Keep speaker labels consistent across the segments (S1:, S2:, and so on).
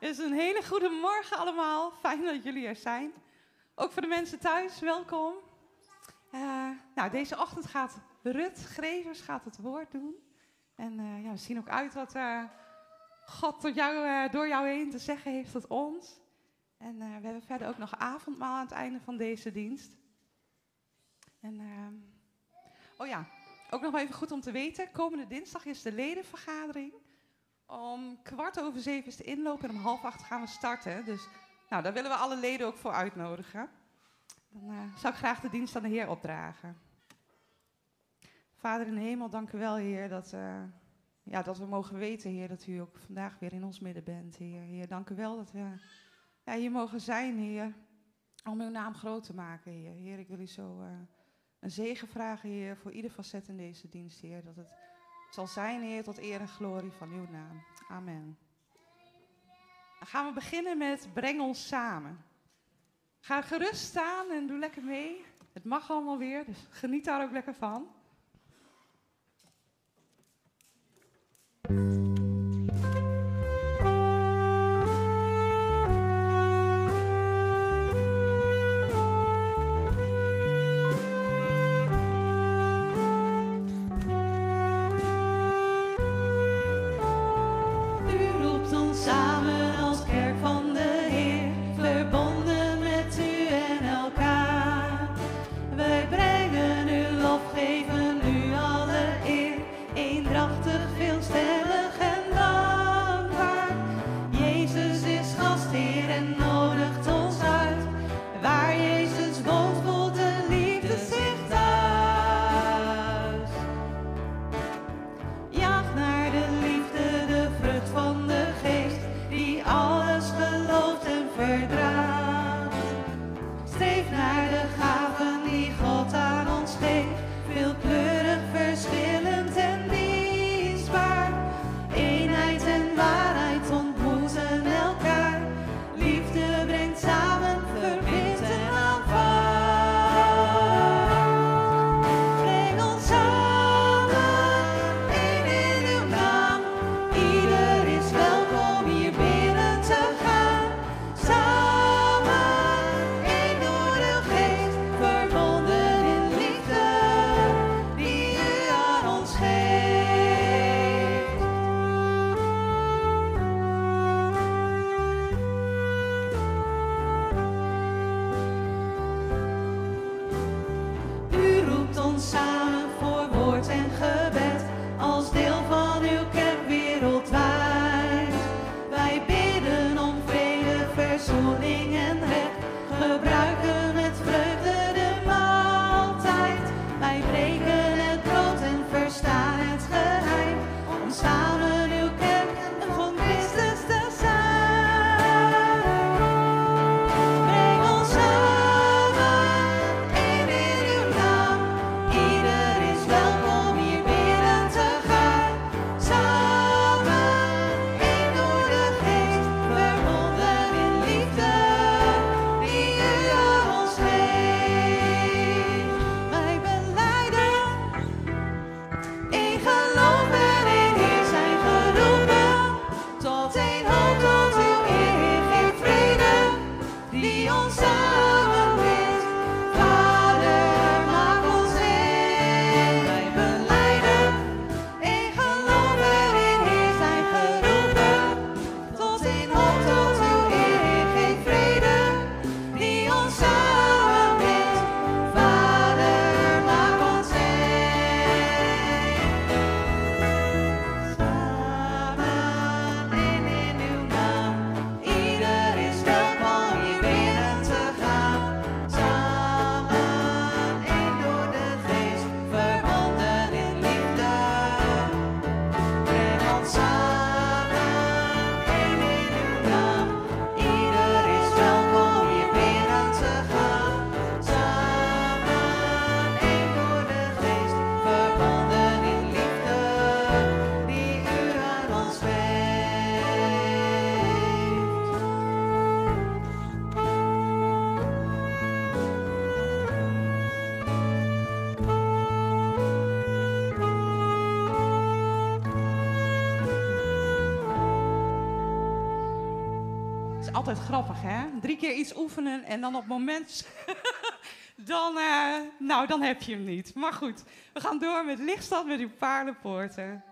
S1: is een hele goede morgen allemaal. Fijn dat jullie er zijn. Ook voor de mensen thuis, welkom. Uh, nou, deze ochtend gaat Rut Grevers gaat het woord doen. En uh, ja, we zien ook uit wat uh, God tot jou, door jou heen te zeggen heeft tot ons. En we hebben verder ook nog avondmaal aan het einde van deze dienst. En, ehm, oh ja, ook nog even goed om te weten. Komende dinsdag is de ledenvergadering. Om kwart over zeven is de inloop en om half acht gaan we starten. Dus nou, daar willen we alle leden ook voor uitnodigen. Dan uh, zou ik graag de dienst aan de Heer opdragen. Vader in de hemel, dank u wel, Heer, dat, uh, ja, dat we mogen weten, Heer, dat u ook vandaag weer in ons midden bent, Heer. Heer, dank u wel dat we ja, hier mogen zijn, Heer, om uw naam groot te maken, Heer. Heer, ik wil u zo uh, een zegen vragen, Heer, voor ieder facet in deze dienst, Heer. Dat het zal zijn, Heer, tot eer en glorie van uw naam. Amen. Dan gaan we beginnen met Breng ons samen. Ga gerust staan en doe lekker mee. Het mag allemaal weer, dus geniet daar ook lekker van.
S2: altijd grappig, hè? Drie keer iets oefenen en dan op het moment. dan, eh, nou, dan heb je hem niet. Maar goed, we gaan door met Lichtstad met uw paardenpoorten.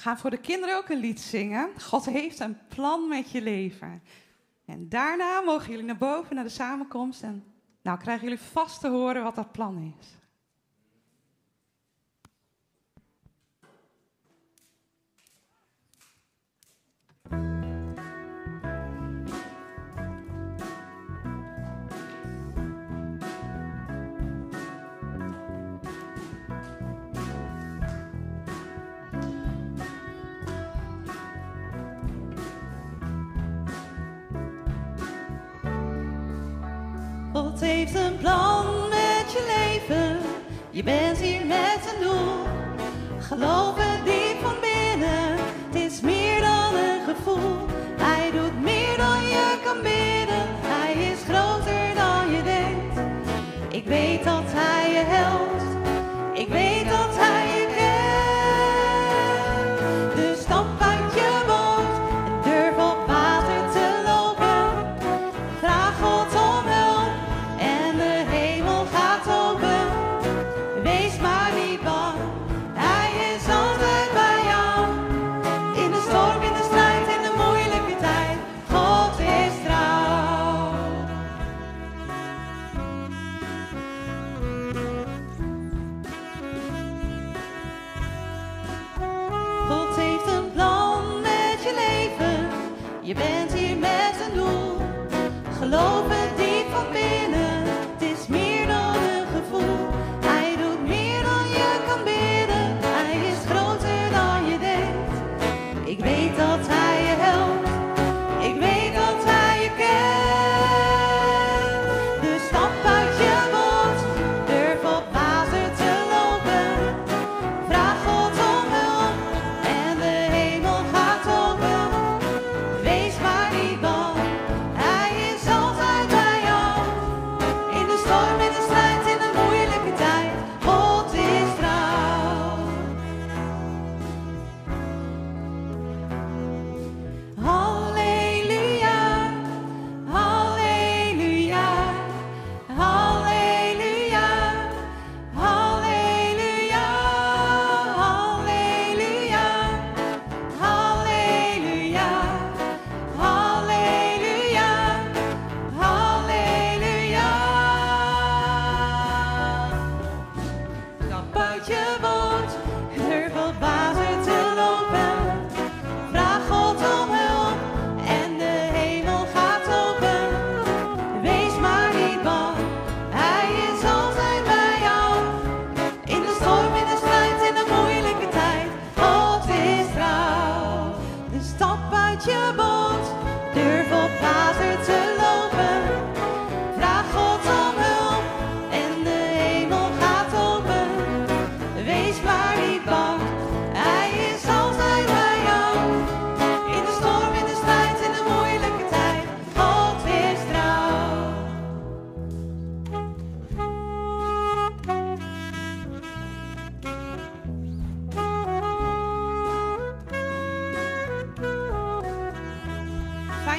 S2: ga voor de kinderen ook een lied zingen. God heeft een plan met je leven. En daarna mogen jullie naar boven naar de samenkomst en nou krijgen jullie vast te horen wat dat plan is. Ik weet dat hij je helpt.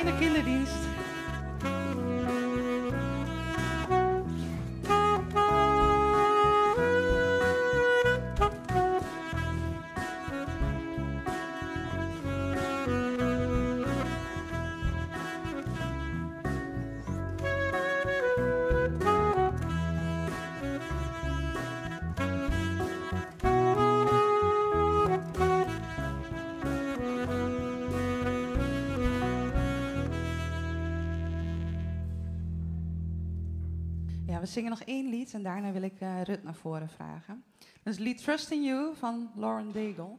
S2: de kinderdienst. zingen nog één lied en daarna wil ik uh, Rut naar voren vragen. Dus het lied Trust in You van Lauren Daigle.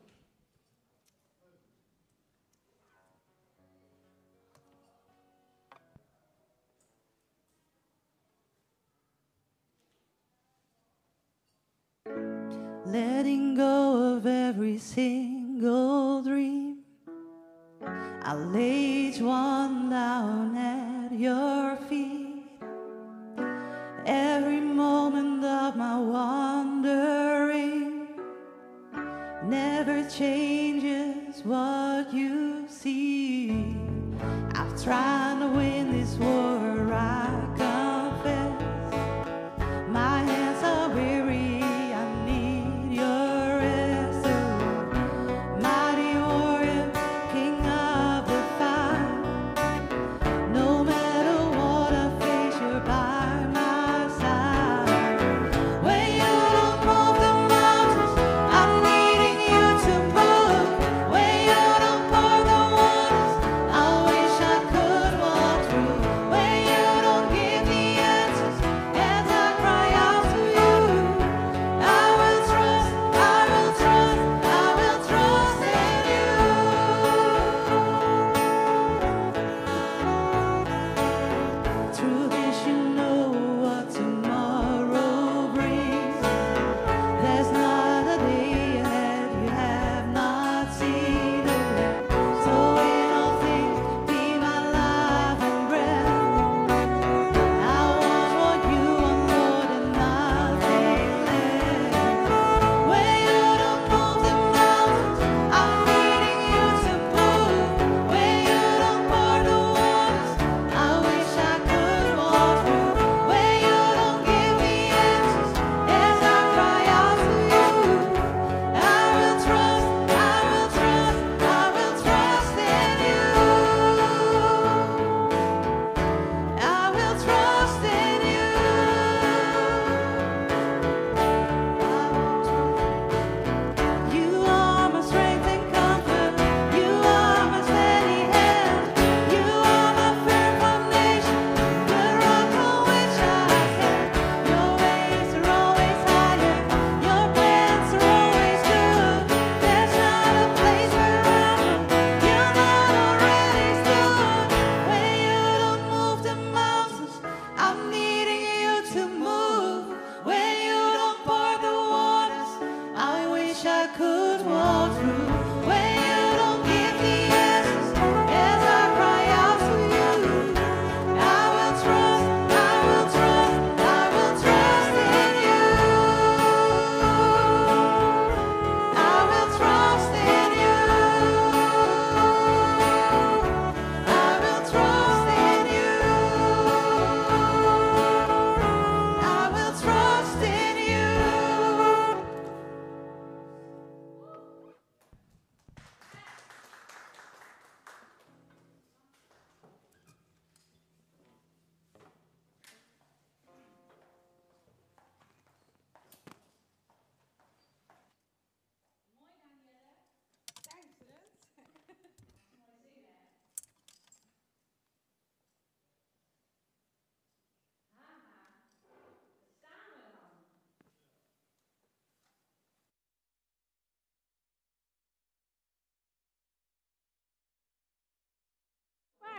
S2: Letting go of every single dream I each one down at your wandering never changes what you see. I've tried to win this war.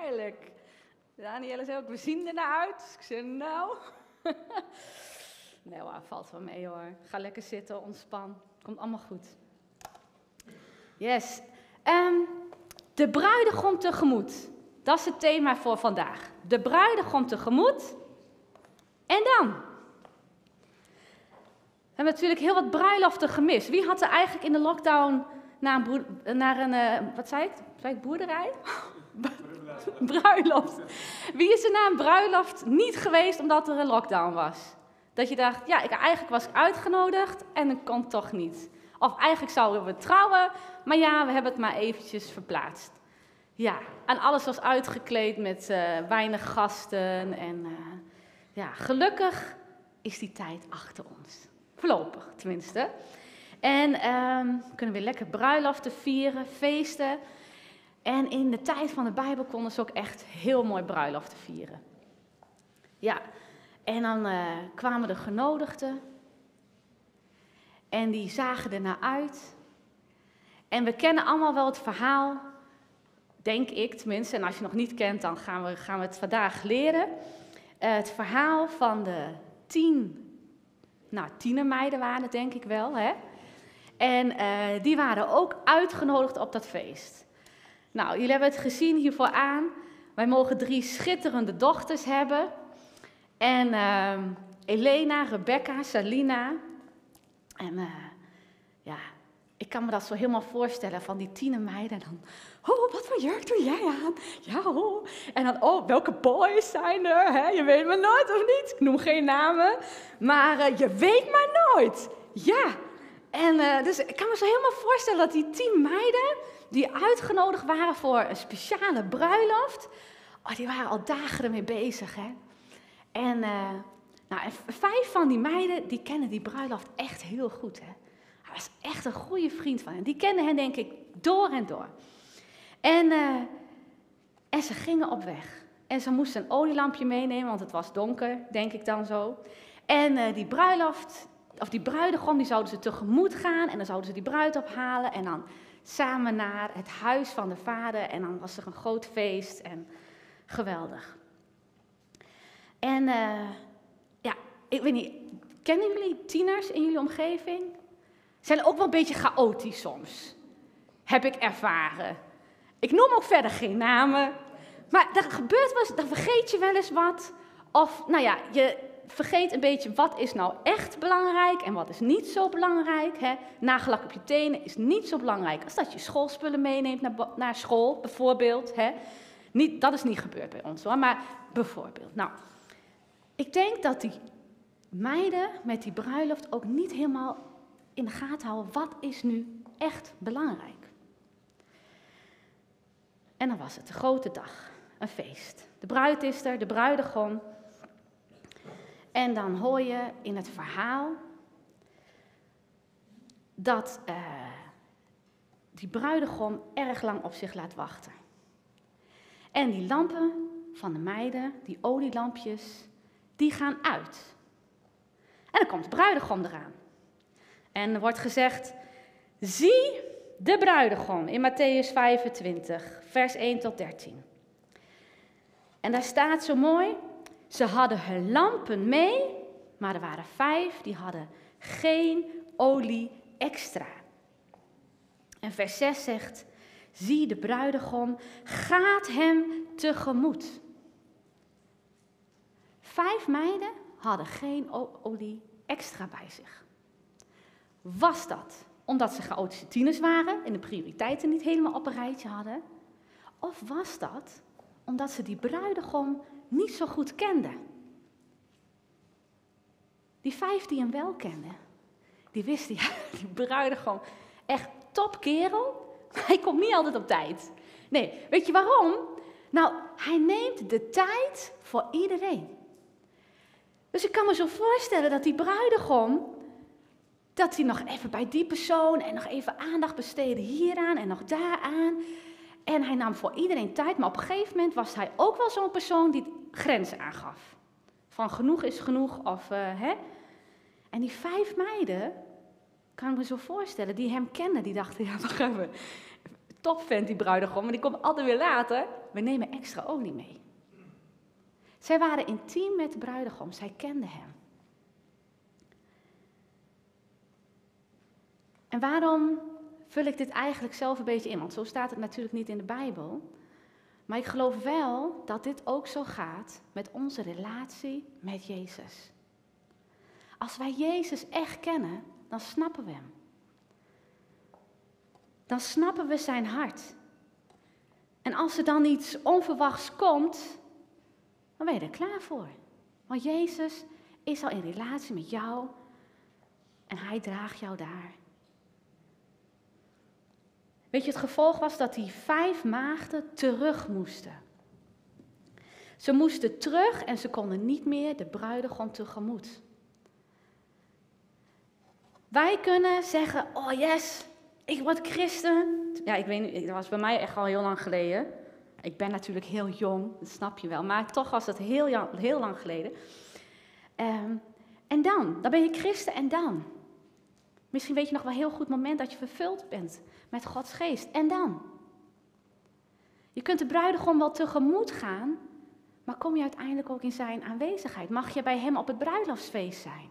S3: Heerlijk. Danielle zei ook, we zien er naar uit. Dus ik zei, nou. nee valt wel mee hoor. Ga lekker zitten, ontspan. Komt allemaal goed. Yes. Ehm, de bruidegom tegemoet. Dat is het thema voor vandaag. De bruidegom tegemoet. En dan? We hebben natuurlijk heel wat bruiloften gemist. Wie had er eigenlijk in de lockdown naar een, naar een uh, wat zei ik? Zei ik boerderij? bruiloft. Wie is er naar een bruiloft niet geweest omdat er een lockdown was? Dat je dacht, ja, ik, eigenlijk was uitgenodigd en ik kon toch niet. Of eigenlijk zouden we trouwen, maar ja, we hebben het maar eventjes verplaatst. Ja, en alles was uitgekleed met uh, weinig gasten. En uh, ja, gelukkig is die tijd achter ons. Voorlopig tenminste. En um, kunnen we weer lekker bruiloften vieren, feesten. En in de tijd van de Bijbel konden ze ook echt heel mooi bruiloften vieren. Ja, en dan uh, kwamen de genodigden. En die zagen er naar uit. En we kennen allemaal wel het verhaal, denk ik tenminste. En als je nog niet kent, dan gaan we, gaan we het vandaag leren. Uh, het verhaal van de tien, nou tienermeiden waren het denk ik wel, hè. En uh, die waren ook uitgenodigd op dat feest. Nou, jullie hebben het gezien hiervoor aan. Wij mogen drie schitterende dochters hebben. En uh, Elena, Rebecca, Salina. En uh, ja, ik kan me dat zo helemaal voorstellen van die tiener meiden. En dan, oh, wat voor jurk doe jij aan? Ja, oh. En dan, oh, welke boys zijn er? Hè? Je weet maar nooit, of niet? Ik noem geen namen. Maar uh, je weet maar nooit. Ja. En uh, dus ik kan me zo helemaal voorstellen dat die tien meiden die uitgenodigd waren voor een speciale bruiloft. Oh, die waren al dagen ermee bezig. Hè? En, uh, nou, vijf van die meiden die kennen die bruiloft echt heel goed. Hè? Hij was echt een goede vriend van hen. Die kenden hen denk ik door en door. En, en ze gingen op weg. En ze moesten een olielampje meenemen, want het was donker, denk ik dan zo. En uh, die bruiloft, of die bruidegom, die zouden ze tegemoet gaan. En dan zouden ze die bruid ophalen. En dan samen naar het huis van de vader. En dan was er een groot feest en geweldig. En uh, ja, ik weet niet, kennen jullie tieners in jullie omgeving? Zijn ook wel een beetje chaotisch soms. Heb ik ervaren. Ik noem ook verder geen namen. Maar er gebeurt wel eens, dan vergeet je wel eens wat. Of, nou ja, je, vergeet een beetje wat is nou echt belangrijk en wat is niet zo belangrijk. Hè? Nagelak op je tenen is niet zo belangrijk als dat je schoolspullen meeneemt naar, naar school, bijvoorbeeld. Hè? Niet, dat is niet gebeurd bij ons hoor, maar bijvoorbeeld. Nou, ik denk dat die meiden met die bruiloft ook niet helemaal in de gaten houden wat is nu echt belangrijk. En dan was het een grote dag, een feest. De bruid is er, de bruidegom. En dan hoor je in het verhaal dat uh, die bruidegom erg lang op zich laat wachten. En die lampen van de meiden, die olielampjes, die gaan uit. En dan komt de bruidegom eraan. En er wordt gezegd, zie de bruidegom in Matthäus 25, vers 1 tot 13. En daar staat zo mooi, ze hadden hun lampen mee, maar er waren vijf die hadden geen olie extra. En vers 6 zegt, zie de bruidegom gaat hem tegemoet. Vijf meiden hadden geen olie extra bij zich. Was dat omdat ze chaotische tieners waren en de prioriteiten niet helemaal op een rijtje hadden? Of was dat omdat ze die bruidegom niet zo goed kende. Die vijf die hem wel kenden, die wisten, ja, die bruidegom, echt top kerel, hij komt niet altijd op tijd. Nee, weet je waarom? Nou, hij neemt de tijd voor iedereen. Dus ik kan me zo voorstellen dat die bruidegom, dat hij nog even bij die persoon en nog even aandacht besteedde hieraan en nog daaraan. En hij nam voor iedereen tijd, maar op een gegeven moment was hij ook wel zo'n persoon die grenzen aangaf. Van genoeg is genoeg of uh, hè. En die vijf meiden, kan ik me zo voorstellen, die hem kenden, die dachten, ja wacht even, top vindt, die bruidegom, en die komt altijd weer later. We nemen extra olie mee. Zij waren intiem met de bruidegom, zij kenden hem. En waarom vul ik dit eigenlijk zelf een beetje in? Want zo staat het natuurlijk niet in de Bijbel. Maar ik geloof wel dat dit ook zo gaat met onze relatie met Jezus. Als wij Jezus echt kennen, dan snappen we Hem. Dan snappen we Zijn hart. En als er dan iets onverwachts komt, dan ben je er klaar voor. Want Jezus is al in relatie met jou en Hij draagt jou daar. Weet je, het gevolg was dat die vijf maagden terug moesten. Ze moesten terug en ze konden niet meer de bruidegom tegemoet. Wij kunnen zeggen, oh yes, ik word christen. Ja, ik weet niet, dat was bij mij echt al heel lang geleden. Ik ben natuurlijk heel jong, dat snap je wel. Maar toch was het heel, heel lang geleden. Um, en dan, dan ben je christen en dan. Misschien weet je nog wel heel goed moment dat je vervuld bent met Gods geest. En dan? Je kunt de bruidegom wel tegemoet gaan, maar kom je uiteindelijk ook in zijn aanwezigheid? Mag je bij hem op het bruiloftsfeest zijn?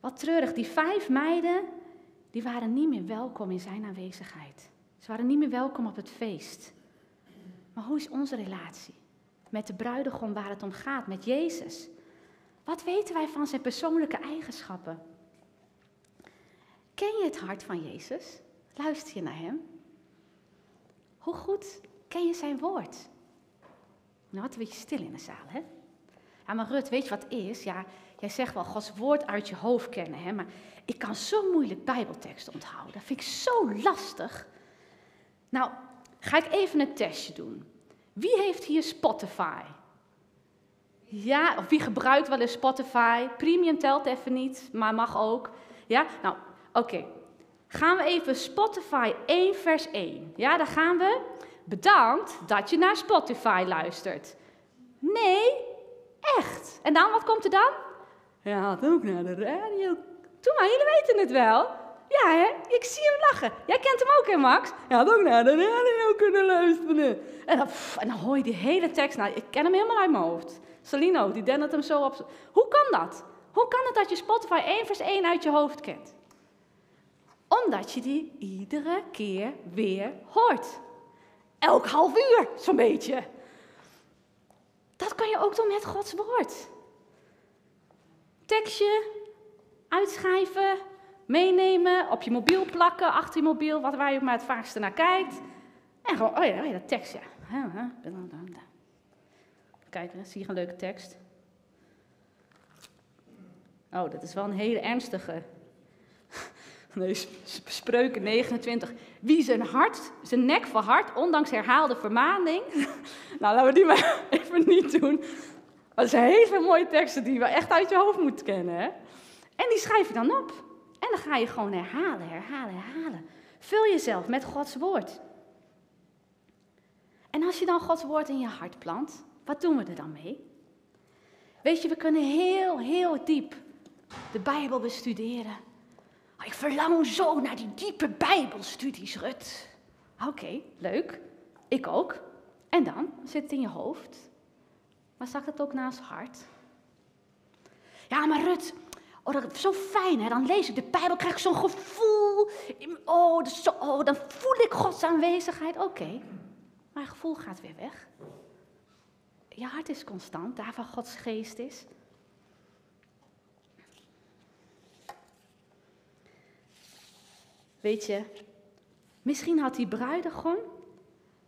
S3: Wat treurig, die vijf meiden, die waren niet meer welkom in zijn aanwezigheid. Ze waren niet meer welkom op het feest. Maar hoe is onze relatie met de bruidegom waar het om gaat, met Jezus? Wat weten wij van zijn persoonlijke eigenschappen? Ken je het hart van Jezus? Luister je naar Hem? Hoe goed ken je zijn woord? Nou, wat een beetje stil in de zaal, hè? Ja, maar Rut, weet je wat is? Ja, jij zegt wel Gods woord uit je hoofd kennen, hè? Maar ik kan zo moeilijk Bijbeltekst onthouden. Dat vind ik zo lastig. Nou, ga ik even een testje doen. Wie heeft hier Spotify? Ja, of wie gebruikt wel eens Spotify? Premium telt even niet, maar mag ook. Ja, nou, oké. Gaan we even Spotify 1 vers 1. Ja, daar gaan we. Bedankt dat je naar Spotify luistert. Nee, echt. En dan, wat komt er dan? Ja, had ook naar de radio. Toen maar, jullie weten het wel. Ja, hè? Ik zie hem lachen. Jij kent hem ook, hè, Max? Je had ook naar de radio kunnen luisteren. En dan, en dan hoor je die hele tekst. Nou, ik ken hem helemaal uit mijn hoofd. Salino, die dendert hem zo op. Hoe kan dat? Hoe kan het dat je Spotify 1 vers 1 uit je hoofd kent? Omdat je die iedere keer weer hoort. Elk half uur, zo'n beetje. Dat kan je ook doen met Gods woord. Tekstje, uitschrijven, meenemen, op je mobiel plakken, achter je mobiel, wat waar je maar het vaakste naar kijkt. En gewoon, oh ja, oh ja dat tekstje. Kijk, zie je een leuke tekst? Oh, dat is wel een hele ernstige. Nee, spreuken 29. Wie zijn hart, zijn nek verhardt, ondanks herhaalde vermaning. nou, laten we die maar even niet doen. Dat zijn veel mooie teksten die je echt uit je hoofd moet kennen. Hè? En die schrijf je dan op. En dan ga je gewoon herhalen, herhalen, herhalen. Vul jezelf met Gods woord. En als je dan Gods woord in je hart plant, wat doen we er dan mee? Weet je, we kunnen heel, heel diep de Bijbel bestuderen. Ik verlang zo naar die diepe Bijbelstudies, Rut. Oké, leuk. Ik ook. En dan zit het in je hoofd. Maar zakt het ook naast hart? Ja, maar Rut, oh, is zo fijn, hè? Dan lees ik de Bijbel, krijg ik zo'n gevoel. Oh, zo, dan voel ik Gods aanwezigheid. Oké, maar gevoel gaat weer weg. Je hart is constant, daar waar Gods geest is. Weet je, misschien had die bruidegom,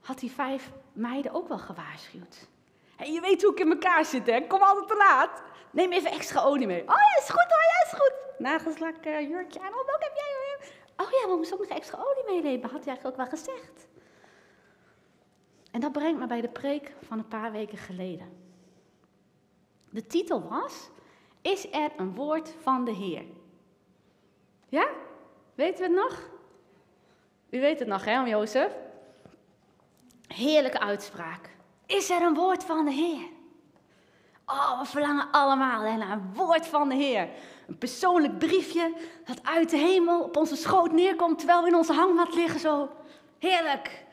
S3: had die vijf meiden ook wel gewaarschuwd. En je weet hoe ik in elkaar zit, hè? Kom altijd te laat. Neem even extra olie mee. Oh ja, is goed hoor, ja, is goed. Nagelslak, uh, jurkje aan. Oh, welke heb jij? Oh ja, we moesten ook nog extra olie meenemen. Had hij eigenlijk ook wel gezegd. En dat brengt me bij de preek van een paar weken geleden. De titel was: Is er een woord van de Heer? Ja? Weten we het nog? U weet het nog, hè, om Jozef? Heerlijke uitspraak. Is er een woord van de Heer? Oh, we verlangen allemaal naar een woord van de Heer. Een persoonlijk briefje dat uit de hemel op onze schoot neerkomt terwijl we in onze hangmat liggen zo. Heerlijk.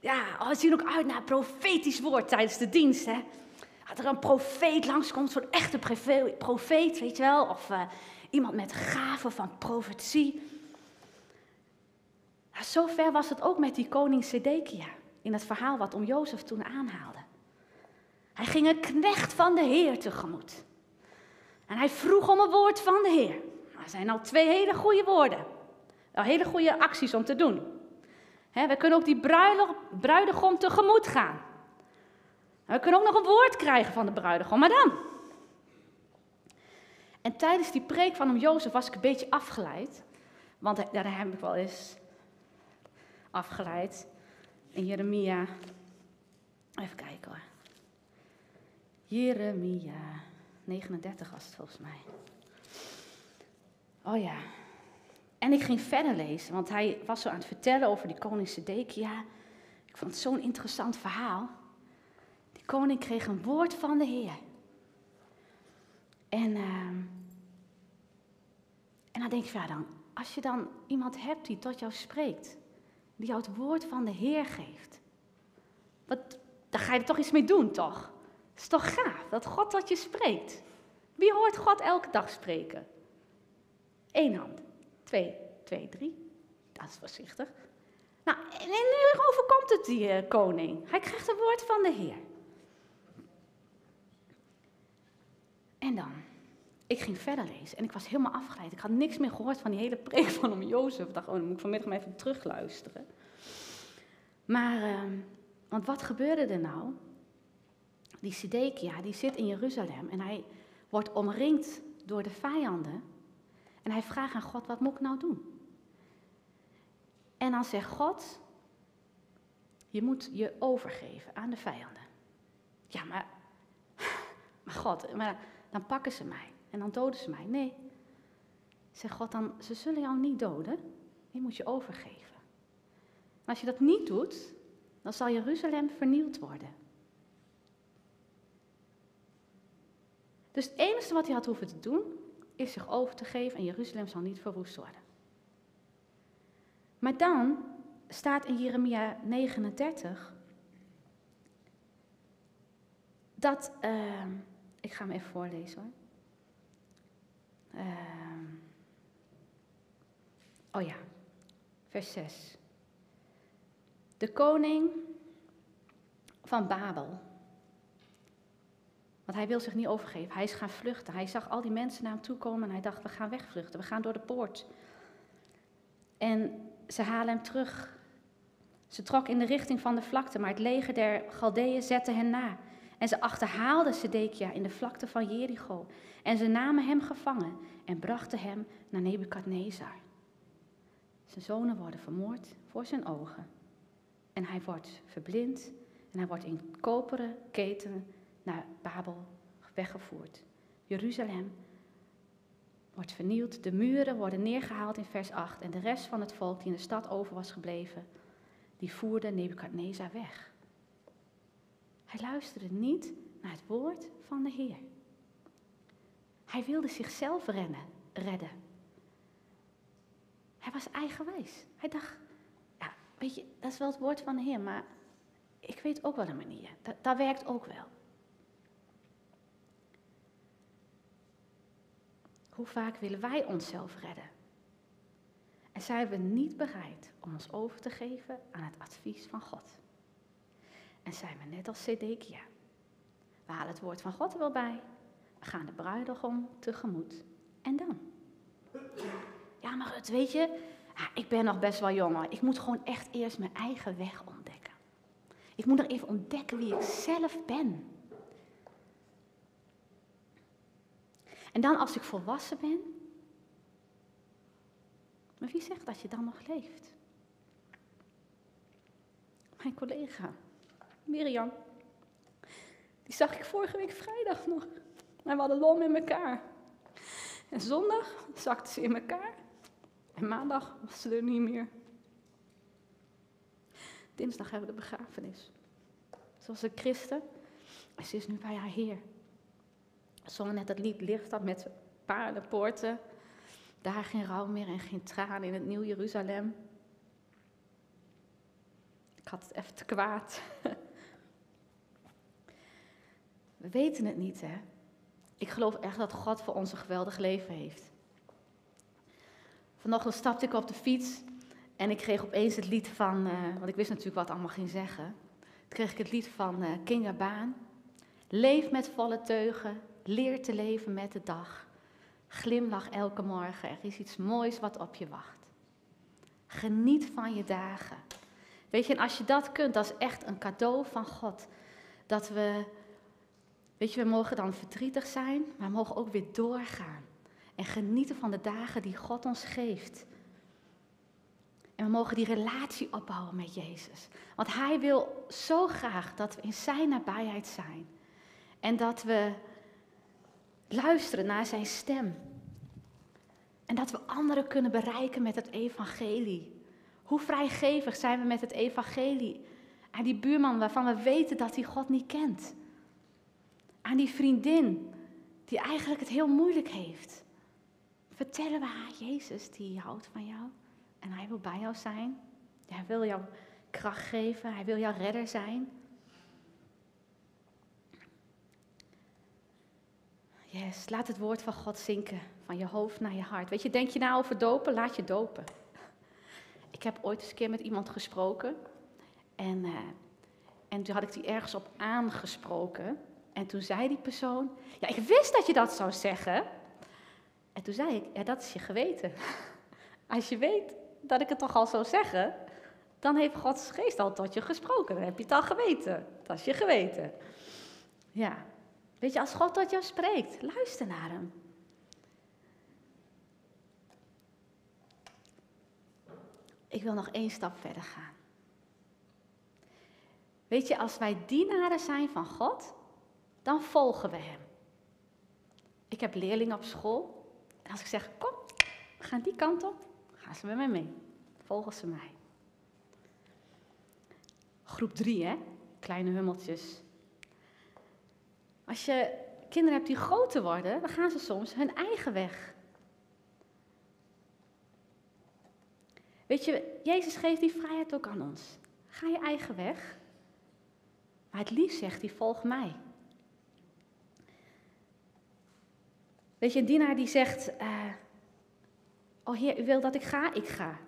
S3: Ja, oh, we zien ook uit naar een profetisch woord tijdens de dienst. Hè. Dat er een profeet langskomt, zo'n echte profeet, weet je wel. Of uh, iemand met gaven van profetie. Nou, zover was het ook met die koning Sedekia. In het verhaal wat om Jozef toen aanhaalde. Hij ging een knecht van de Heer tegemoet. En hij vroeg om een woord van de Heer. Dat zijn al twee hele goede woorden. Hele goede acties om te doen. we kunnen ook die bruidegom tegemoet gaan. we kunnen ook nog een woord krijgen van de bruidegom. Maar dan? En tijdens die preek van om Jozef was ik een beetje afgeleid. Want daar heb ik wel eens afgeleid. In Jeremia. Even kijken hoor. Jeremia 39 was het volgens mij. Oh ja. En ik ging verder lezen, want hij was zo aan het vertellen over die koning Sedekia. Ik vond het zo'n interessant verhaal. Die koning kreeg een woord van de Heer. En, uh, en dan denk je, ja dan, als je dan iemand hebt die tot jou spreekt, die jou het woord van de Heer geeft, wat, dan ga je er toch iets mee doen, toch? is toch gaaf dat God tot je spreekt? Wie hoort God elke dag spreken? Eén hand. Twee, twee, drie. Dat is voorzichtig. Nou, en nu overkomt het die uh, koning. Hij krijgt een woord van de Heer. En dan, ik ging verder lezen en ik was helemaal afgeleid. Ik had niks meer gehoord van die hele preek van om Jozef. Ik dacht, oh, dan moet ik vanmiddag maar even terugluisteren. Maar, uh, want wat gebeurde er nou? die Sidekia, die zit in Jeruzalem en hij wordt omringd door de vijanden. En hij vraagt aan God, wat moet ik nou doen? En dan zegt God, je moet je overgeven aan de vijanden. Ja, maar, maar God, maar dan pakken ze mij en dan doden ze mij. Nee, zegt God dan, ze zullen jou niet doden, je moet je overgeven. En als je dat niet doet, dan zal Jeruzalem vernield worden. Dus het enige wat hij had hoeven te doen, is zich over te geven en Jeruzalem zal niet verwoest worden. Maar dan staat in Jeremia 39 dat, uh, ik ga hem even voorlezen hoor. Uh, oh ja, vers 6. De koning van Babel want hij wil zich niet overgeven. Hij is gaan vluchten. Hij zag al die mensen naar hem toe komen en hij dacht, we gaan wegvluchten. We gaan door de poort. En ze halen hem terug. Ze trok in de richting van de vlakte, maar het leger der Galdeeën zette hen na. En ze achterhaalden Sedekia in de vlakte van Jericho. En ze namen hem gevangen en brachten hem naar Nebukadnezar. Zijn zonen worden vermoord voor zijn ogen. En hij wordt verblind en hij wordt in koperen keten naar Babel weggevoerd. Jeruzalem wordt vernield, de muren worden neergehaald in vers 8 en de rest van het volk die in de stad over was gebleven, die voerde Nebukadnezar weg. Hij luisterde niet naar het woord van de Heer. Hij wilde zichzelf rennen, redden. Hij was eigenwijs. Hij dacht, ja, weet je, dat is wel het woord van de Heer, maar ik weet ook wel een manier. Dat, dat werkt ook wel. Hoe vaak willen wij onszelf redden? En zijn we niet bereid om ons over te geven aan het advies van God? En zijn we net als Sedekia. We halen het woord van God er wel bij. We gaan de bruidegom tegemoet. En dan? Ja, maar het weet je, ik ben nog best wel jong. Ik moet gewoon echt eerst mijn eigen weg ontdekken. Ik moet nog even ontdekken wie ik zelf ben. En dan als ik volwassen ben, maar wie zegt dat je dan nog leeft? Mijn collega, Mirjam, die zag ik vorige week vrijdag nog. En we hadden lom in elkaar. En zondag zakte ze in elkaar. En maandag was ze er niet meer. Dinsdag hebben we de begrafenis. Ze was een christen. En ze is nu bij haar Heer. We zongen net het lied Licht dat met paardenpoorten. Daar geen rouw meer en geen traan in het Nieuw Jeruzalem. Ik had het even te kwaad. We weten het niet, hè? Ik geloof echt dat God voor ons een geweldig leven heeft. Vanochtend stapte ik op de fiets en ik kreeg opeens het lied van, uh, want ik wist natuurlijk wat allemaal ging zeggen. Toen kreeg ik het lied van uh, Kinga Baan. Leef met volle teugen, leer te leven met de dag. Glimlach elke morgen, er is iets moois wat op je wacht. Geniet van je dagen. Weet je, en als je dat kunt, dat is echt een cadeau van God. Dat we, weet je, we mogen dan verdrietig zijn, maar we mogen ook weer doorgaan. En genieten van de dagen die God ons geeft. En we mogen die relatie opbouwen met Jezus. Want Hij wil zo graag dat we in Zijn nabijheid zijn. En dat we luisteren naar Zijn stem. En dat we anderen kunnen bereiken met het evangelie. Hoe vrijgevig zijn we met het evangelie? Aan die buurman waarvan we weten dat hij God niet kent. Aan die vriendin die eigenlijk het heel moeilijk heeft. Vertellen we haar Jezus die houdt van jou en hij wil bij jou zijn. Hij wil jou kracht geven, hij wil jouw redder zijn. Yes, laat het woord van God zinken, van je hoofd naar je hart. Weet je, denk je nou over dopen? Laat je dopen. Ik heb ooit eens een keer met iemand gesproken. En, uh, en toen had ik die ergens op aangesproken. En toen zei die persoon: Ja, ik wist dat je dat zou zeggen. En toen zei ik: Ja, dat is je geweten. Als je weet dat ik het toch al zou zeggen, dan heeft Gods geest al tot je gesproken. Dan heb je het al geweten. Dat is je geweten. Ja. Weet je, als God tot jou spreekt, luister naar hem. Ik wil nog één stap verder gaan. Weet je, als wij dienaren zijn van God, dan volgen we Hem. Ik heb leerlingen op school. En als ik zeg, kom, we gaan die kant op, gaan ze met mij mee. Volgen ze mij. Groep drie, hè? Kleine hummeltjes. Als je kinderen hebt die groter worden, dan gaan ze soms hun eigen weg. Weet je, Jezus geeft die vrijheid ook aan ons. Ga je eigen weg. Maar het liefst zegt hij, volg mij. Weet je, een dienaar die zegt, uh, oh heer, u wil dat ik ga? Ik ga.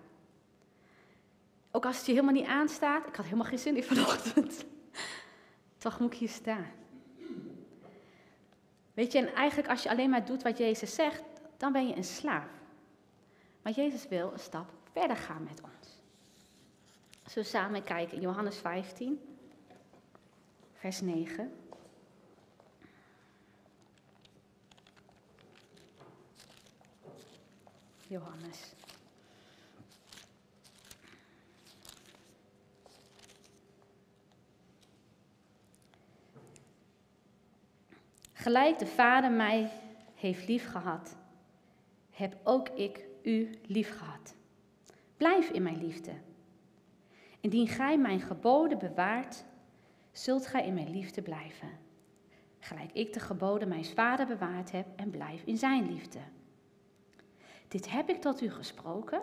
S3: Ook als het je helemaal niet aanstaat. Ik had helemaal geen zin in vanochtend. Toch moet ik hier staan. Weet je, en eigenlijk als je alleen maar doet wat Jezus zegt, dan ben je een slaaf. Maar Jezus wil een stap verder gaan met ons. Zullen we samen kijken in Johannes 15, vers 9. Johannes. Gelijk de Vader mij heeft lief gehad, heb ook ik u lief gehad. Blijf in mijn liefde. Indien gij mijn geboden bewaart, zult gij in mijn liefde blijven. Gelijk ik de geboden mijn vader bewaard heb en blijf in zijn liefde. Dit heb ik tot u gesproken,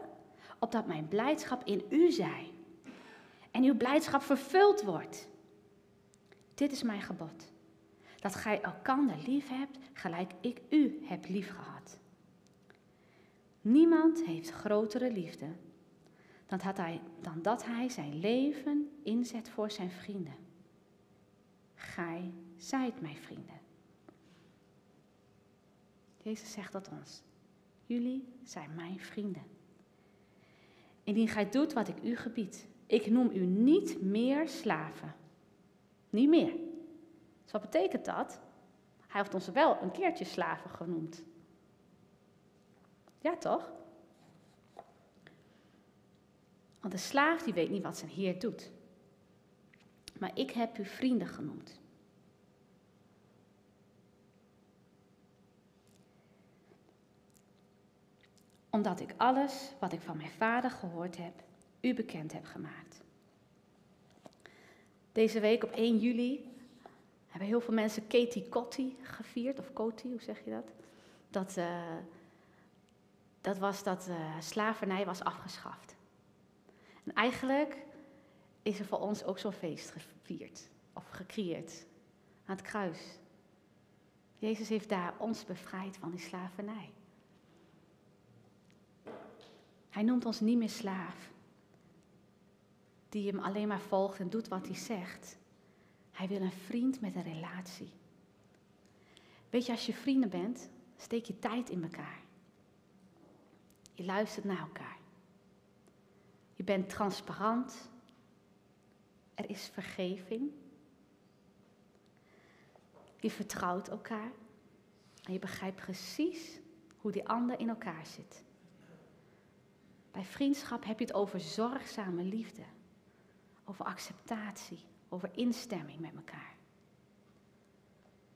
S3: opdat mijn blijdschap in u zij en uw blijdschap vervuld wordt. Dit is mijn gebod. Dat gij elkander lief hebt, gelijk ik u heb lief gehad. Niemand heeft grotere liefde dan hij, dan dat hij zijn leven inzet voor zijn vrienden. Gij zijt mijn vrienden. Jezus zegt dat ons. Jullie zijn mijn vrienden. Indien gij doet wat ik u gebied, ik noem u niet meer slaven. Niet meer. Dus wat betekent dat? Hij heeft ons wel een keertje slaven genoemd. Ja, toch? Want de slaaf die weet niet wat zijn heer doet. Maar ik heb u vrienden genoemd. Omdat ik alles wat ik van mijn vader gehoord heb, u bekend heb gemaakt. Deze week op 1 juli hebben heel veel mensen Katie Kotti gevierd, of Koti, hoe zeg je dat? Dat, uh, dat was dat uh, slavernij was afgeschaft. En eigenlijk is er voor ons ook zo'n feest gevierd, of gecreëerd, aan het kruis. Jezus heeft daar ons bevrijd van die slavernij. Hij noemt ons niet meer slaaf, die hem alleen maar volgt en doet wat hij zegt. Hij wil een vriend met een relatie. Weet je, als je vrienden bent, steek je tijd in elkaar. Je luistert naar elkaar. Je bent transparant. Er is vergeving. Je vertrouwt elkaar. En je begrijpt precies hoe die ander in elkaar zit. Bij vriendschap heb je het over zorgzame liefde, over acceptatie, over instemming met elkaar.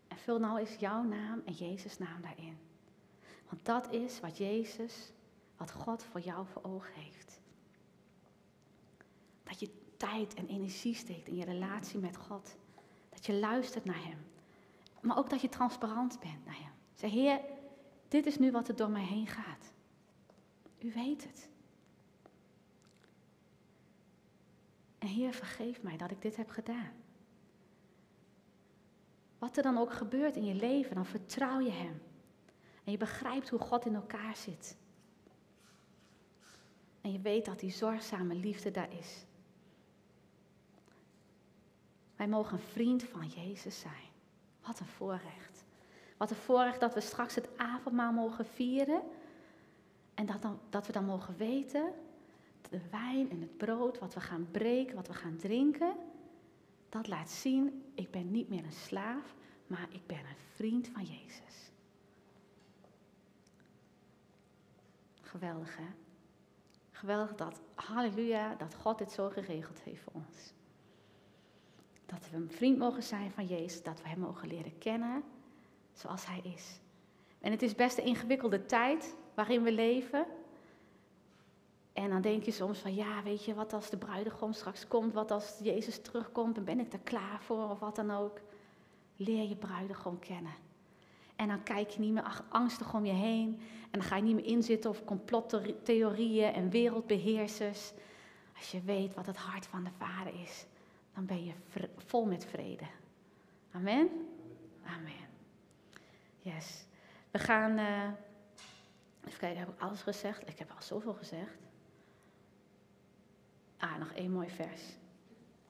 S3: En vul nou eens jouw naam en Jezus' naam daarin. Want dat is wat Jezus, wat God voor jou voor ogen heeft. Dat je tijd en energie steekt in je relatie met God. Dat je luistert naar Hem. Maar ook dat je transparant bent naar Hem. Zeg, Heer, dit is nu wat er door mij heen gaat. U weet het. En Heer, vergeef mij dat ik dit heb gedaan. Wat er dan ook gebeurt in je leven, dan vertrouw je Hem. En je begrijpt hoe God in elkaar zit. En je weet dat die zorgzame liefde daar is. Wij mogen een vriend van Jezus zijn. Wat een voorrecht. Wat een voorrecht dat we straks het avondmaal mogen vieren. En dat, dan, dat we dan mogen weten de wijn en het brood, wat we gaan breken, wat we gaan drinken, dat laat zien, ik ben niet meer een slaaf, maar ik ben een vriend van Jezus. Geweldig hè? Geweldig dat, halleluja, dat God dit zo geregeld heeft voor ons. Dat we een vriend mogen zijn van Jezus, dat we Hem mogen leren kennen zoals Hij is. En het is best een ingewikkelde tijd waarin we leven. En dan denk je soms van, ja, weet je, wat als de bruidegom straks komt, wat als Jezus terugkomt, dan ben ik er klaar voor of wat dan ook. Leer je bruidegom kennen. En dan kijk je niet meer angstig om je heen en dan ga je niet meer inzitten op complottheorieën en wereldbeheersers. Als je weet wat het hart van de Vader is, dan ben je vol met vrede. Amen? Amen. Yes. We gaan. Uh, even kijken, heb ik alles gezegd? Ik heb al zoveel gezegd. Ah, nog één mooi vers.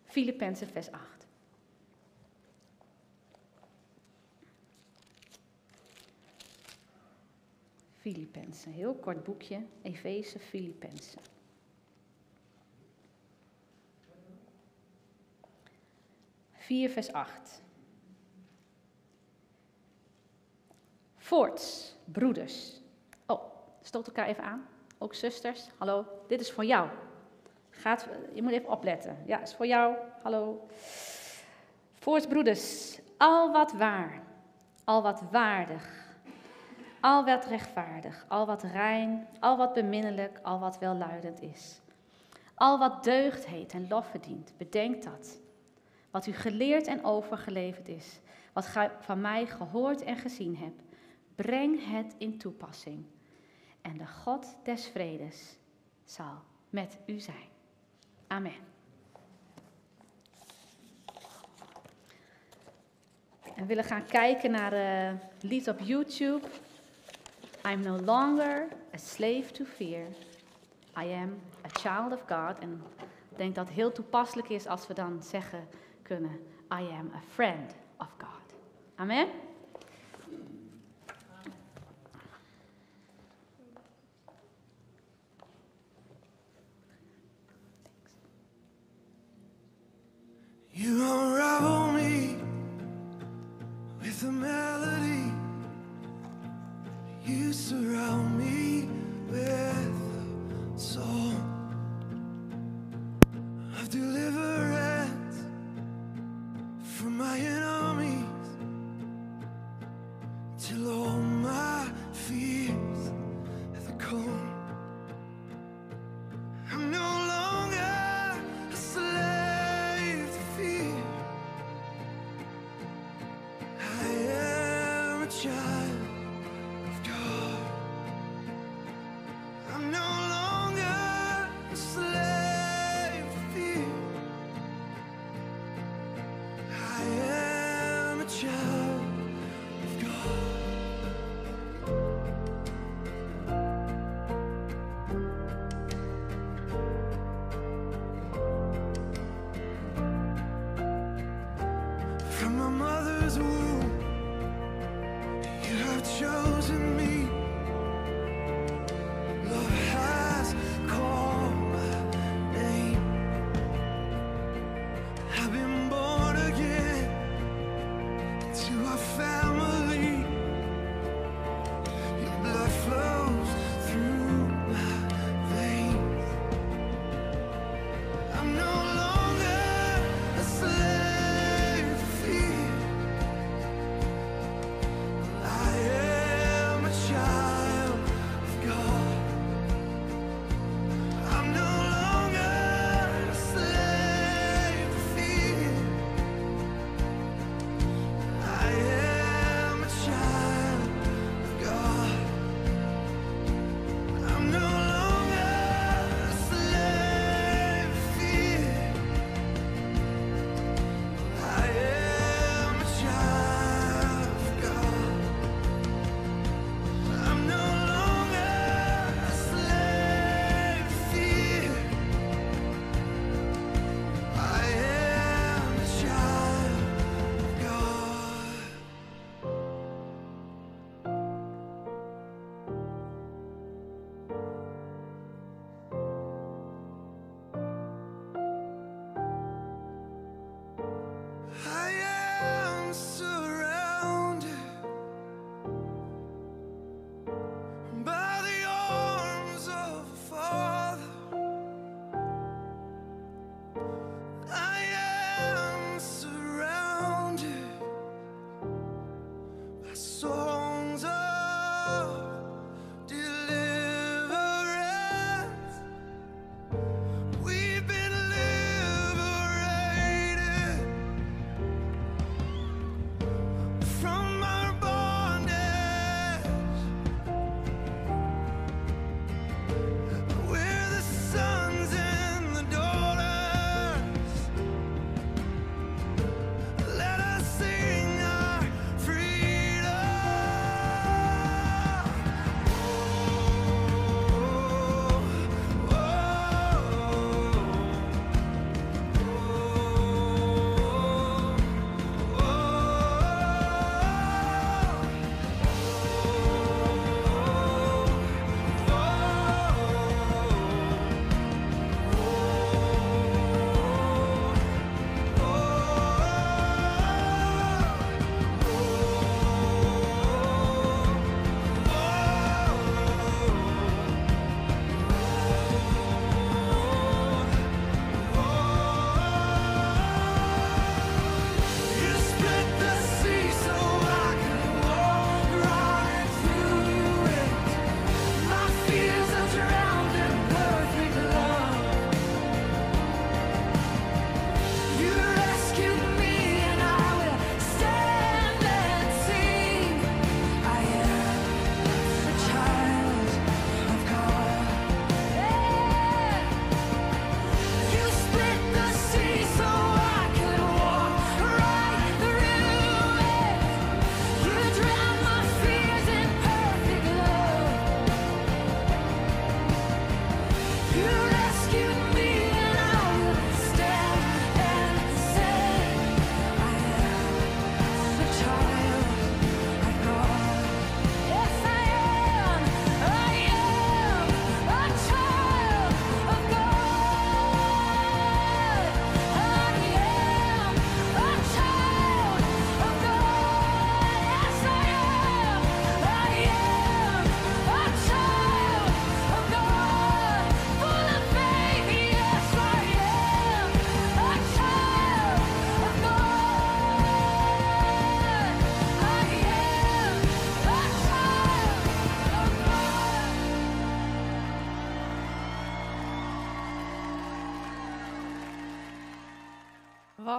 S3: Filippenzen vers 8. Filippenzen, heel kort boekje, Efeze Filippenzen. Vier vers 8. Voorts, broeders. Oh, stoot elkaar even aan. Ook zusters, hallo, dit is voor jou. Gaat, je moet even opletten. Ja, is voor jou. Hallo. Voorts broeders, al wat waar, al wat waardig, al wat rechtvaardig, al wat rein, al wat beminnelijk, al wat welluidend is. Al wat deugd heet en lof verdient, bedenk dat. Wat u geleerd en overgeleverd is, wat gij van mij gehoord en gezien hebt, breng het in toepassing. En de God des vredes zal met u zijn. Amen. En we willen gaan kijken naar uh, lied op YouTube. I'm no longer a slave to fear. I am a child of God. En ik denk dat het heel toepasselijk is als we dan zeggen kunnen: I am a friend of God. Amen.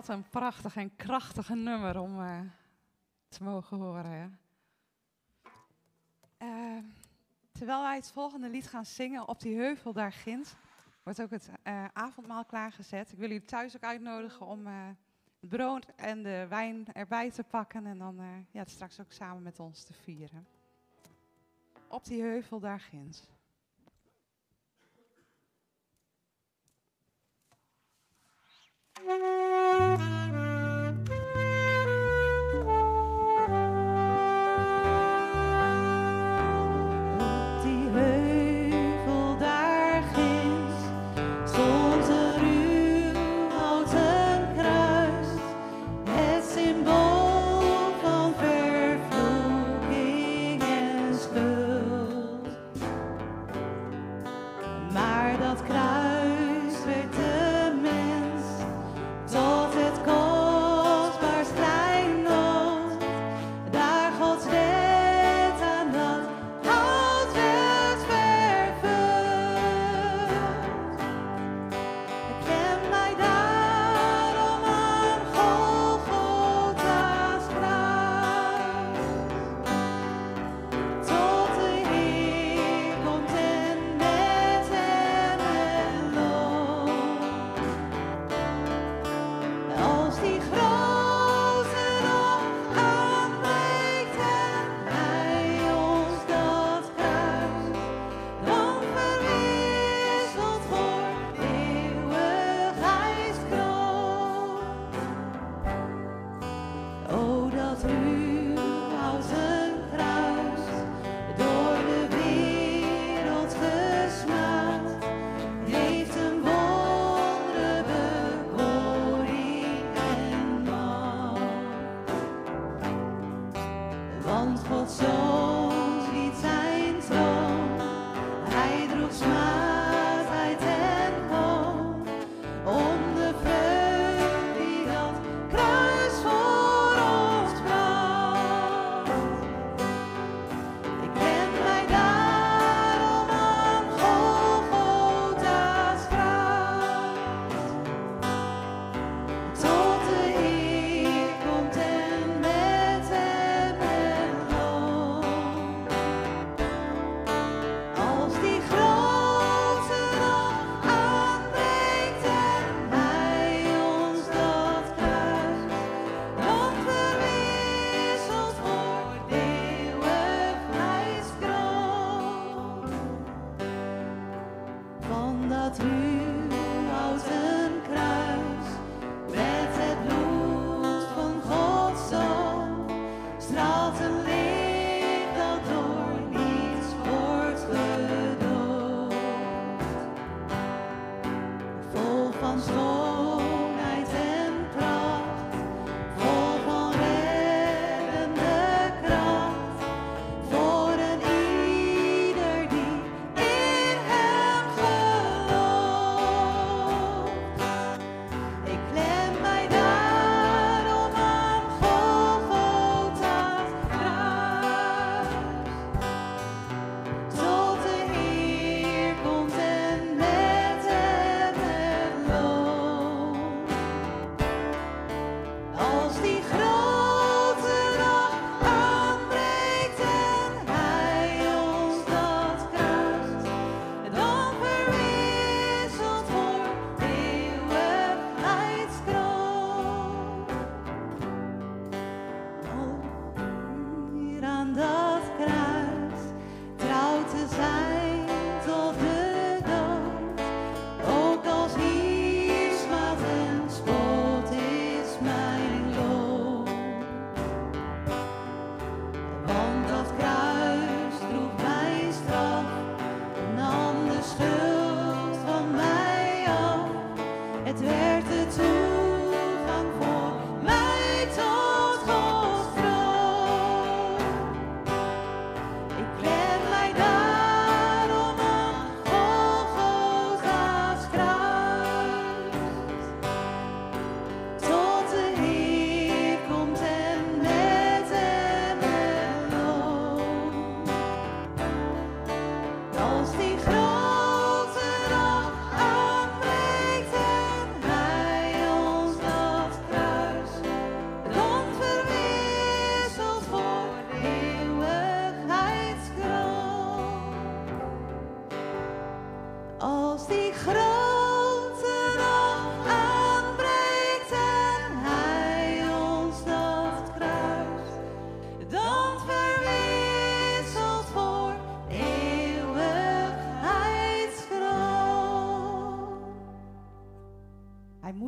S1: wat een prachtig en krachtig nummer om eh, te mogen horen. Eh,
S2: terwijl wij het volgende lied gaan zingen op die heuvel daar ginds, wordt ook het eh, avondmaal klaargezet. Ik wil jullie thuis ook uitnodigen om het brood en de wijn erbij te pakken en dan ja, het straks ook samen met ons te vieren. Op die heuvel daar ginds. Op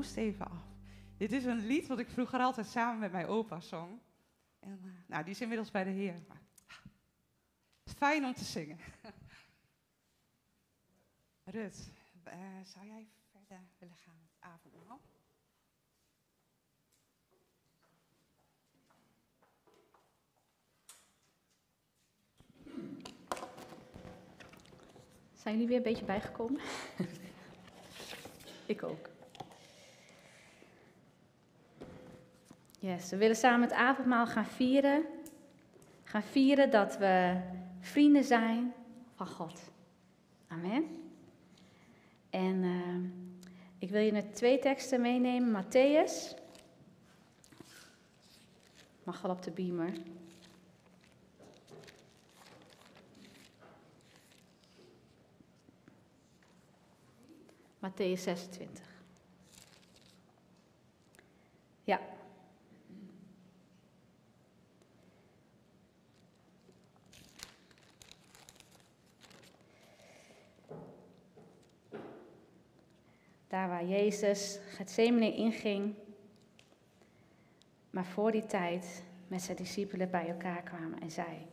S2: moest even af. Dit is een lied wat ik vroeger altijd samen met mijn opa zong. En, eh, nou, die is inmiddels bij de Heer. Fijn om te zingen. Rut, eh, zou jij verder willen gaan met avondmaal?
S3: Zijn jullie weer een beetje bijgekomen? Ik ook. Yes, we willen samen het avondmaal gaan vieren. Gaan vieren dat we vrienden zijn van God. Amen. En eh, ik wil je net twee teksten meenemen. Matthäus. Mag wel op de beamer. Matthäus 26. Ja. Daar waar Jezus Gethsemane inging, maar voor die tijd met zijn discipelen bij elkaar kwamen en zei: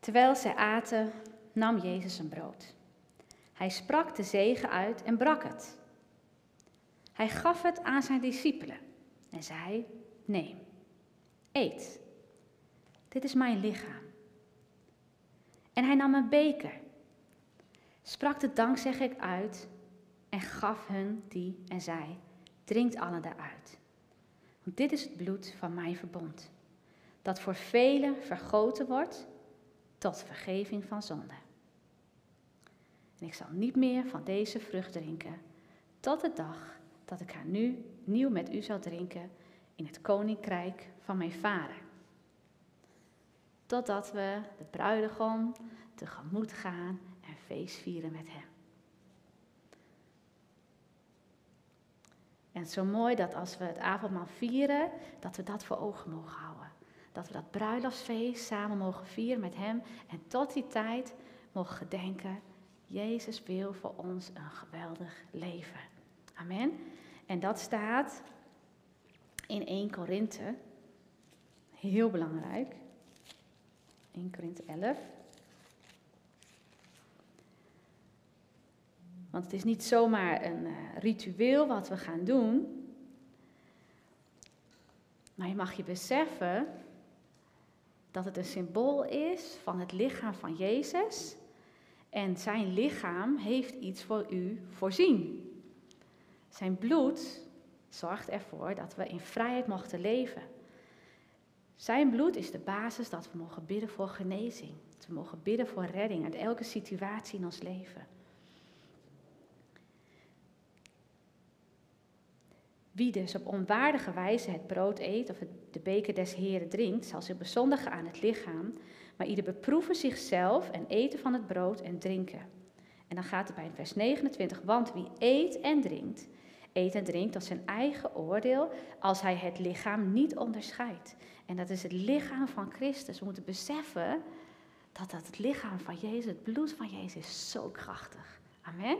S3: Terwijl zij aten, nam Jezus een brood. Hij sprak de zegen uit en brak het. Hij gaf het aan zijn discipelen en zei: Neem, eet. Dit is mijn lichaam. En hij nam een beker, sprak de dankzegging uit en gaf hun die en zei: Drinkt allen daaruit. Want dit is het bloed van mijn verbond, dat voor velen vergoten wordt tot vergeving van zonde. En ik zal niet meer van deze vrucht drinken, tot de dag dat ik haar nu nieuw met u zal drinken in het koninkrijk van mijn vader. Totdat we de bruidegom tegemoet gaan en feest vieren met hem. En zo mooi dat als we het avondmaal vieren, dat we dat voor ogen mogen houden. Dat we dat bruiloftsfeest samen mogen vieren met Hem. En tot die tijd mogen gedenken, Jezus wil voor ons een geweldig leven. Amen. En dat staat in 1 Korinthe. Heel belangrijk. 1 Korinthe 11. Want het is niet zomaar een uh, ritueel wat we gaan doen. Maar je mag je beseffen dat het een symbool is van het lichaam van Jezus. En zijn lichaam heeft iets voor u voorzien. Zijn bloed zorgt ervoor dat we in vrijheid mochten leven. Zijn bloed is de basis dat we mogen bidden voor genezing. Dat we mogen bidden voor redding uit elke situatie in ons leven. Wie dus op onwaardige wijze het brood eet of de beker des Heren drinkt, zal zich bezondigen aan het lichaam. Maar ieder beproeven zichzelf en eten van het brood en drinken. En dan gaat het bij vers 29, want wie eet en drinkt, eet en drinkt tot zijn eigen oordeel, als hij het lichaam niet onderscheidt. En dat is het lichaam van Christus. We moeten beseffen dat dat het lichaam van Jezus, het bloed van Jezus, is zo krachtig. Amen.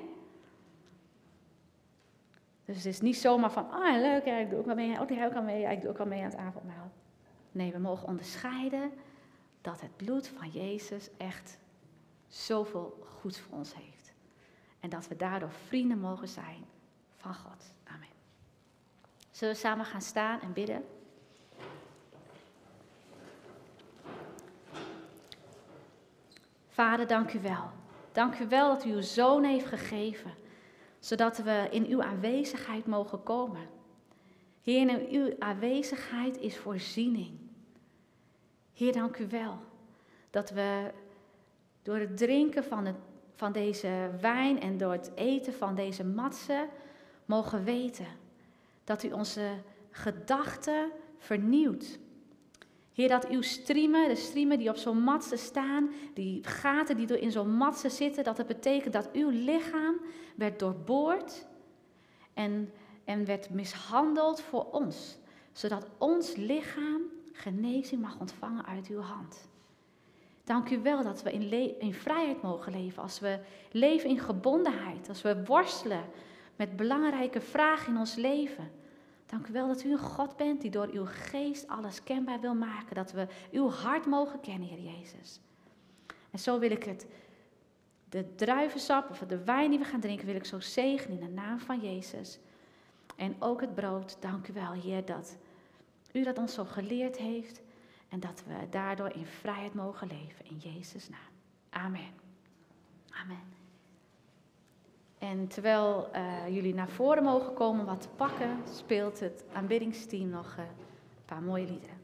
S3: Dus het is niet zomaar van, ah leuk, ja, ik doe ook wel mee, oh die hou al mee, ja, ik doe ook al mee aan het avondmaal. Nee, we mogen onderscheiden dat het bloed van Jezus echt zoveel goeds voor ons heeft. En dat we daardoor vrienden mogen zijn van God. Amen. Zullen we samen gaan staan en bidden? Vader, dank u wel. Dank u wel dat u uw zoon heeft gegeven zodat we in uw aanwezigheid mogen komen. Heer, in uw aanwezigheid is voorziening. Heer, dank u wel dat we door het drinken van, het, van deze wijn en door het eten van deze matsen mogen weten dat u onze gedachten vernieuwt. Heer, dat uw striemen, de striemen die op zo'n matse staan, die gaten die in zo'n matse zitten, dat het betekent dat uw lichaam werd doorboord en, en werd mishandeld voor ons. Zodat ons lichaam genezing mag ontvangen uit uw hand.
S2: Dank u wel dat we in, in vrijheid mogen leven. Als we leven in gebondenheid. Als we worstelen met belangrijke vragen in ons leven. Dank u wel dat u een God bent die door uw geest alles kenbaar wil maken. Dat we uw hart mogen kennen, Heer Jezus. En zo wil ik het, de druivensap of de wijn die we gaan drinken, wil ik zo zegenen in de naam van Jezus. En ook het brood, dank u wel, Heer, dat u dat ons zo geleerd heeft. En dat we daardoor in vrijheid mogen leven. In Jezus' naam. Amen. Amen. En terwijl eh, jullie naar voren mogen komen om wat te pakken, speelt het aanbiddingsteam nog eh, een paar mooie liederen.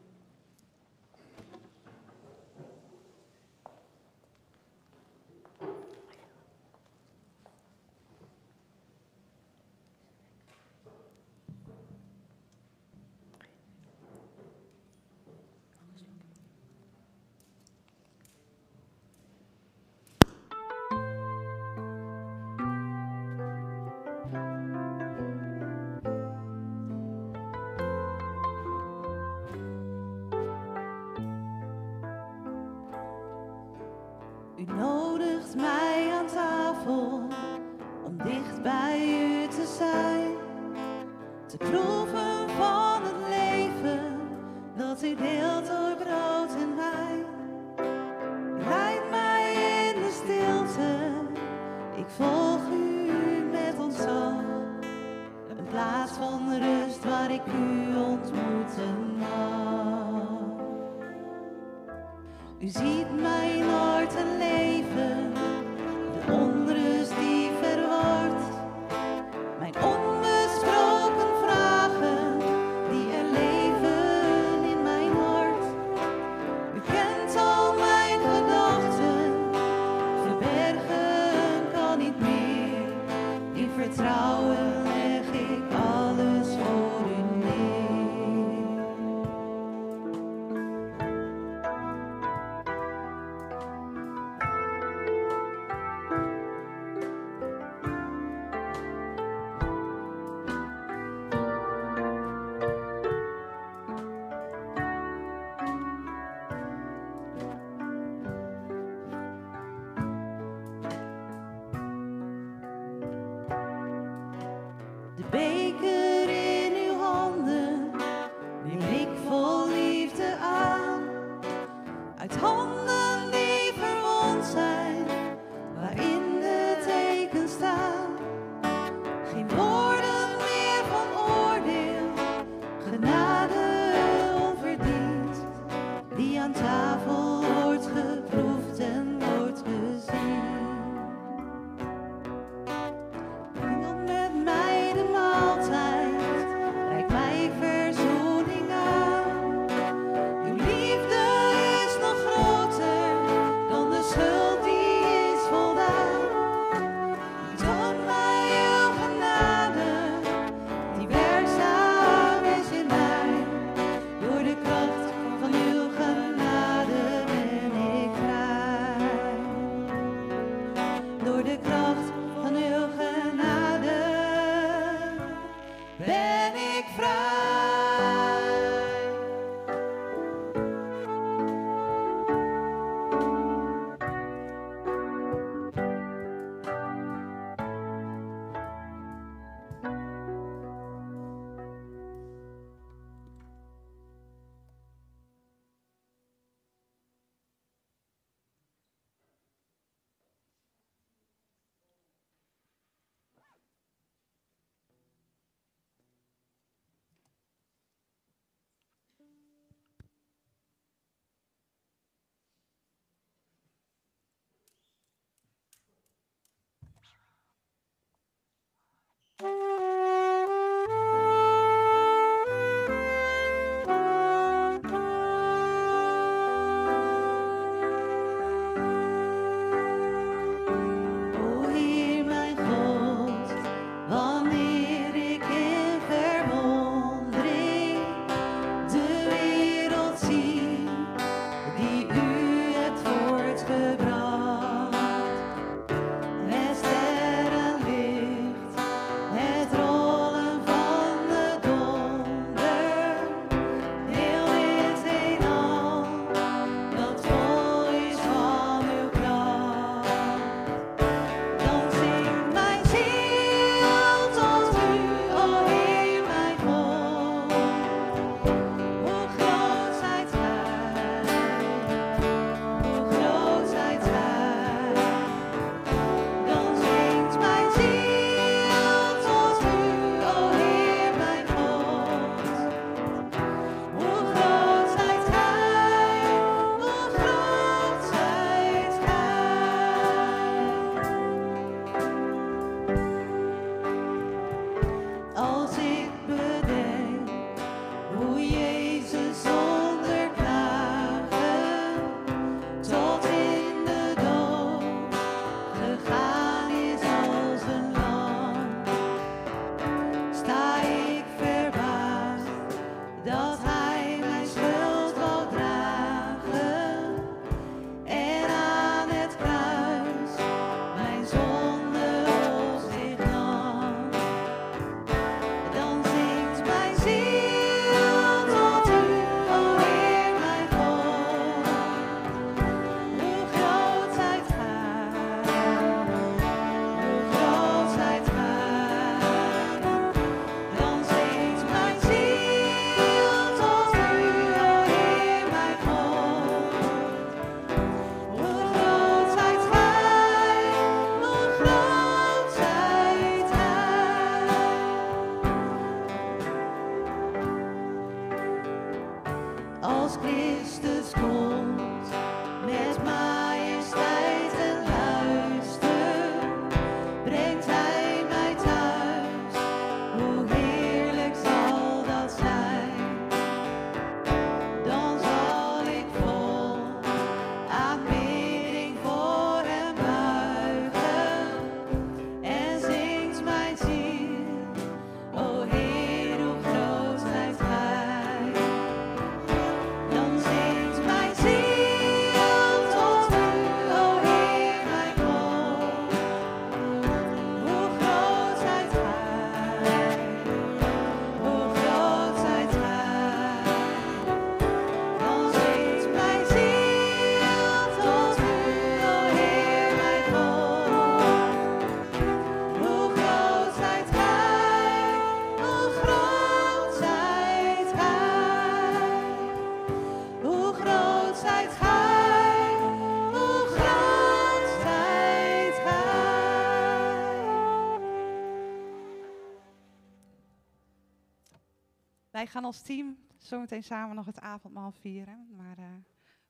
S1: Gaan als team zometeen samen nog het avondmaal vieren. Maar eh,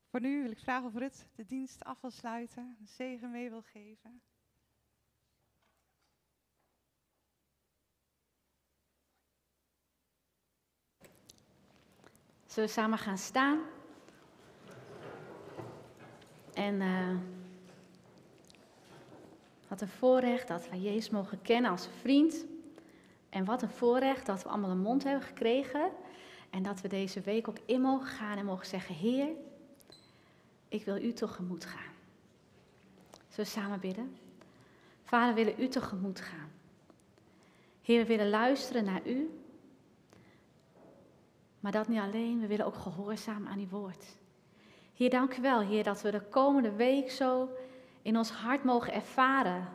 S1: voor nu wil ik vragen of Rut de dienst af wil sluiten, de zegen mee wil geven.
S3: Zullen we samen gaan staan? En eh, wat een voorrecht dat we Jezus mogen kennen als vriend. En wat een voorrecht dat we allemaal een mond hebben gekregen. En dat we deze week ook in mogen gaan en mogen zeggen: Heer, ik wil u tegemoet gaan. Zullen we samen bidden? Vader, we willen u tegemoet gaan. Heer, we willen luisteren naar u. Maar dat niet alleen, we willen ook gehoorzamen aan uw woord. Heer, dank u wel, Heer, dat we de komende week zo in ons hart mogen ervaren.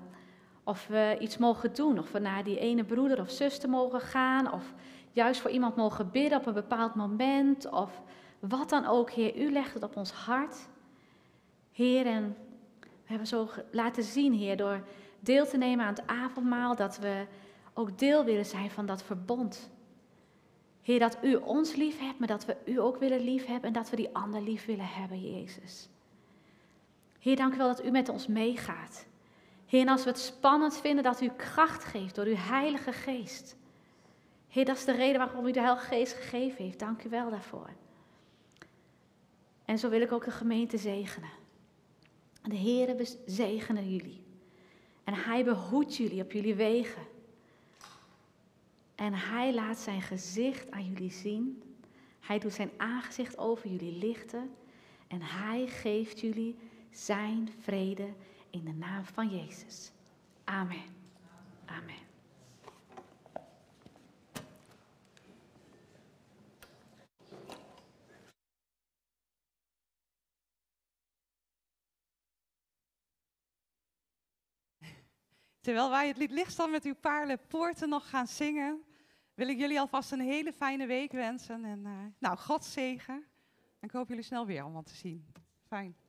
S3: Of we iets mogen doen, of we naar die ene broeder of zuster mogen gaan, of juist voor iemand mogen bidden op een bepaald moment, of wat dan ook, Heer, u legt het op ons hart. Heer, en we hebben zo laten zien, Heer, door deel te nemen aan het avondmaal, dat we ook deel willen zijn van dat verbond. Heer, dat u ons lief hebt, maar dat we u ook willen lief hebben en dat we die ander lief willen hebben, Jezus. Heer, dank u wel dat u met ons meegaat. Heer, als we het spannend vinden dat u kracht geeft door uw Heilige Geest. Heer, dat is de reden waarom u de Heilige Geest gegeven heeft. Dank u wel daarvoor. En zo wil ik ook de gemeente zegenen. De Heer zegenen jullie. En Hij behoedt jullie op jullie wegen. En hij laat zijn gezicht aan jullie zien. Hij doet zijn aangezicht over jullie lichten. En hij geeft jullie zijn vrede in de naam van Jezus. Amen. Amen.
S1: Terwijl wij het lied Lichtstand met uw paarlen poorten nog gaan zingen, wil ik jullie alvast een hele fijne week wensen. En eh, nou, God zegen. En ik hoop jullie snel weer allemaal te zien. Fijn.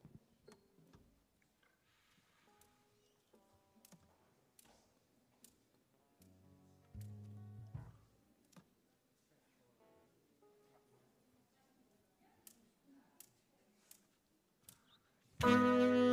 S2: Música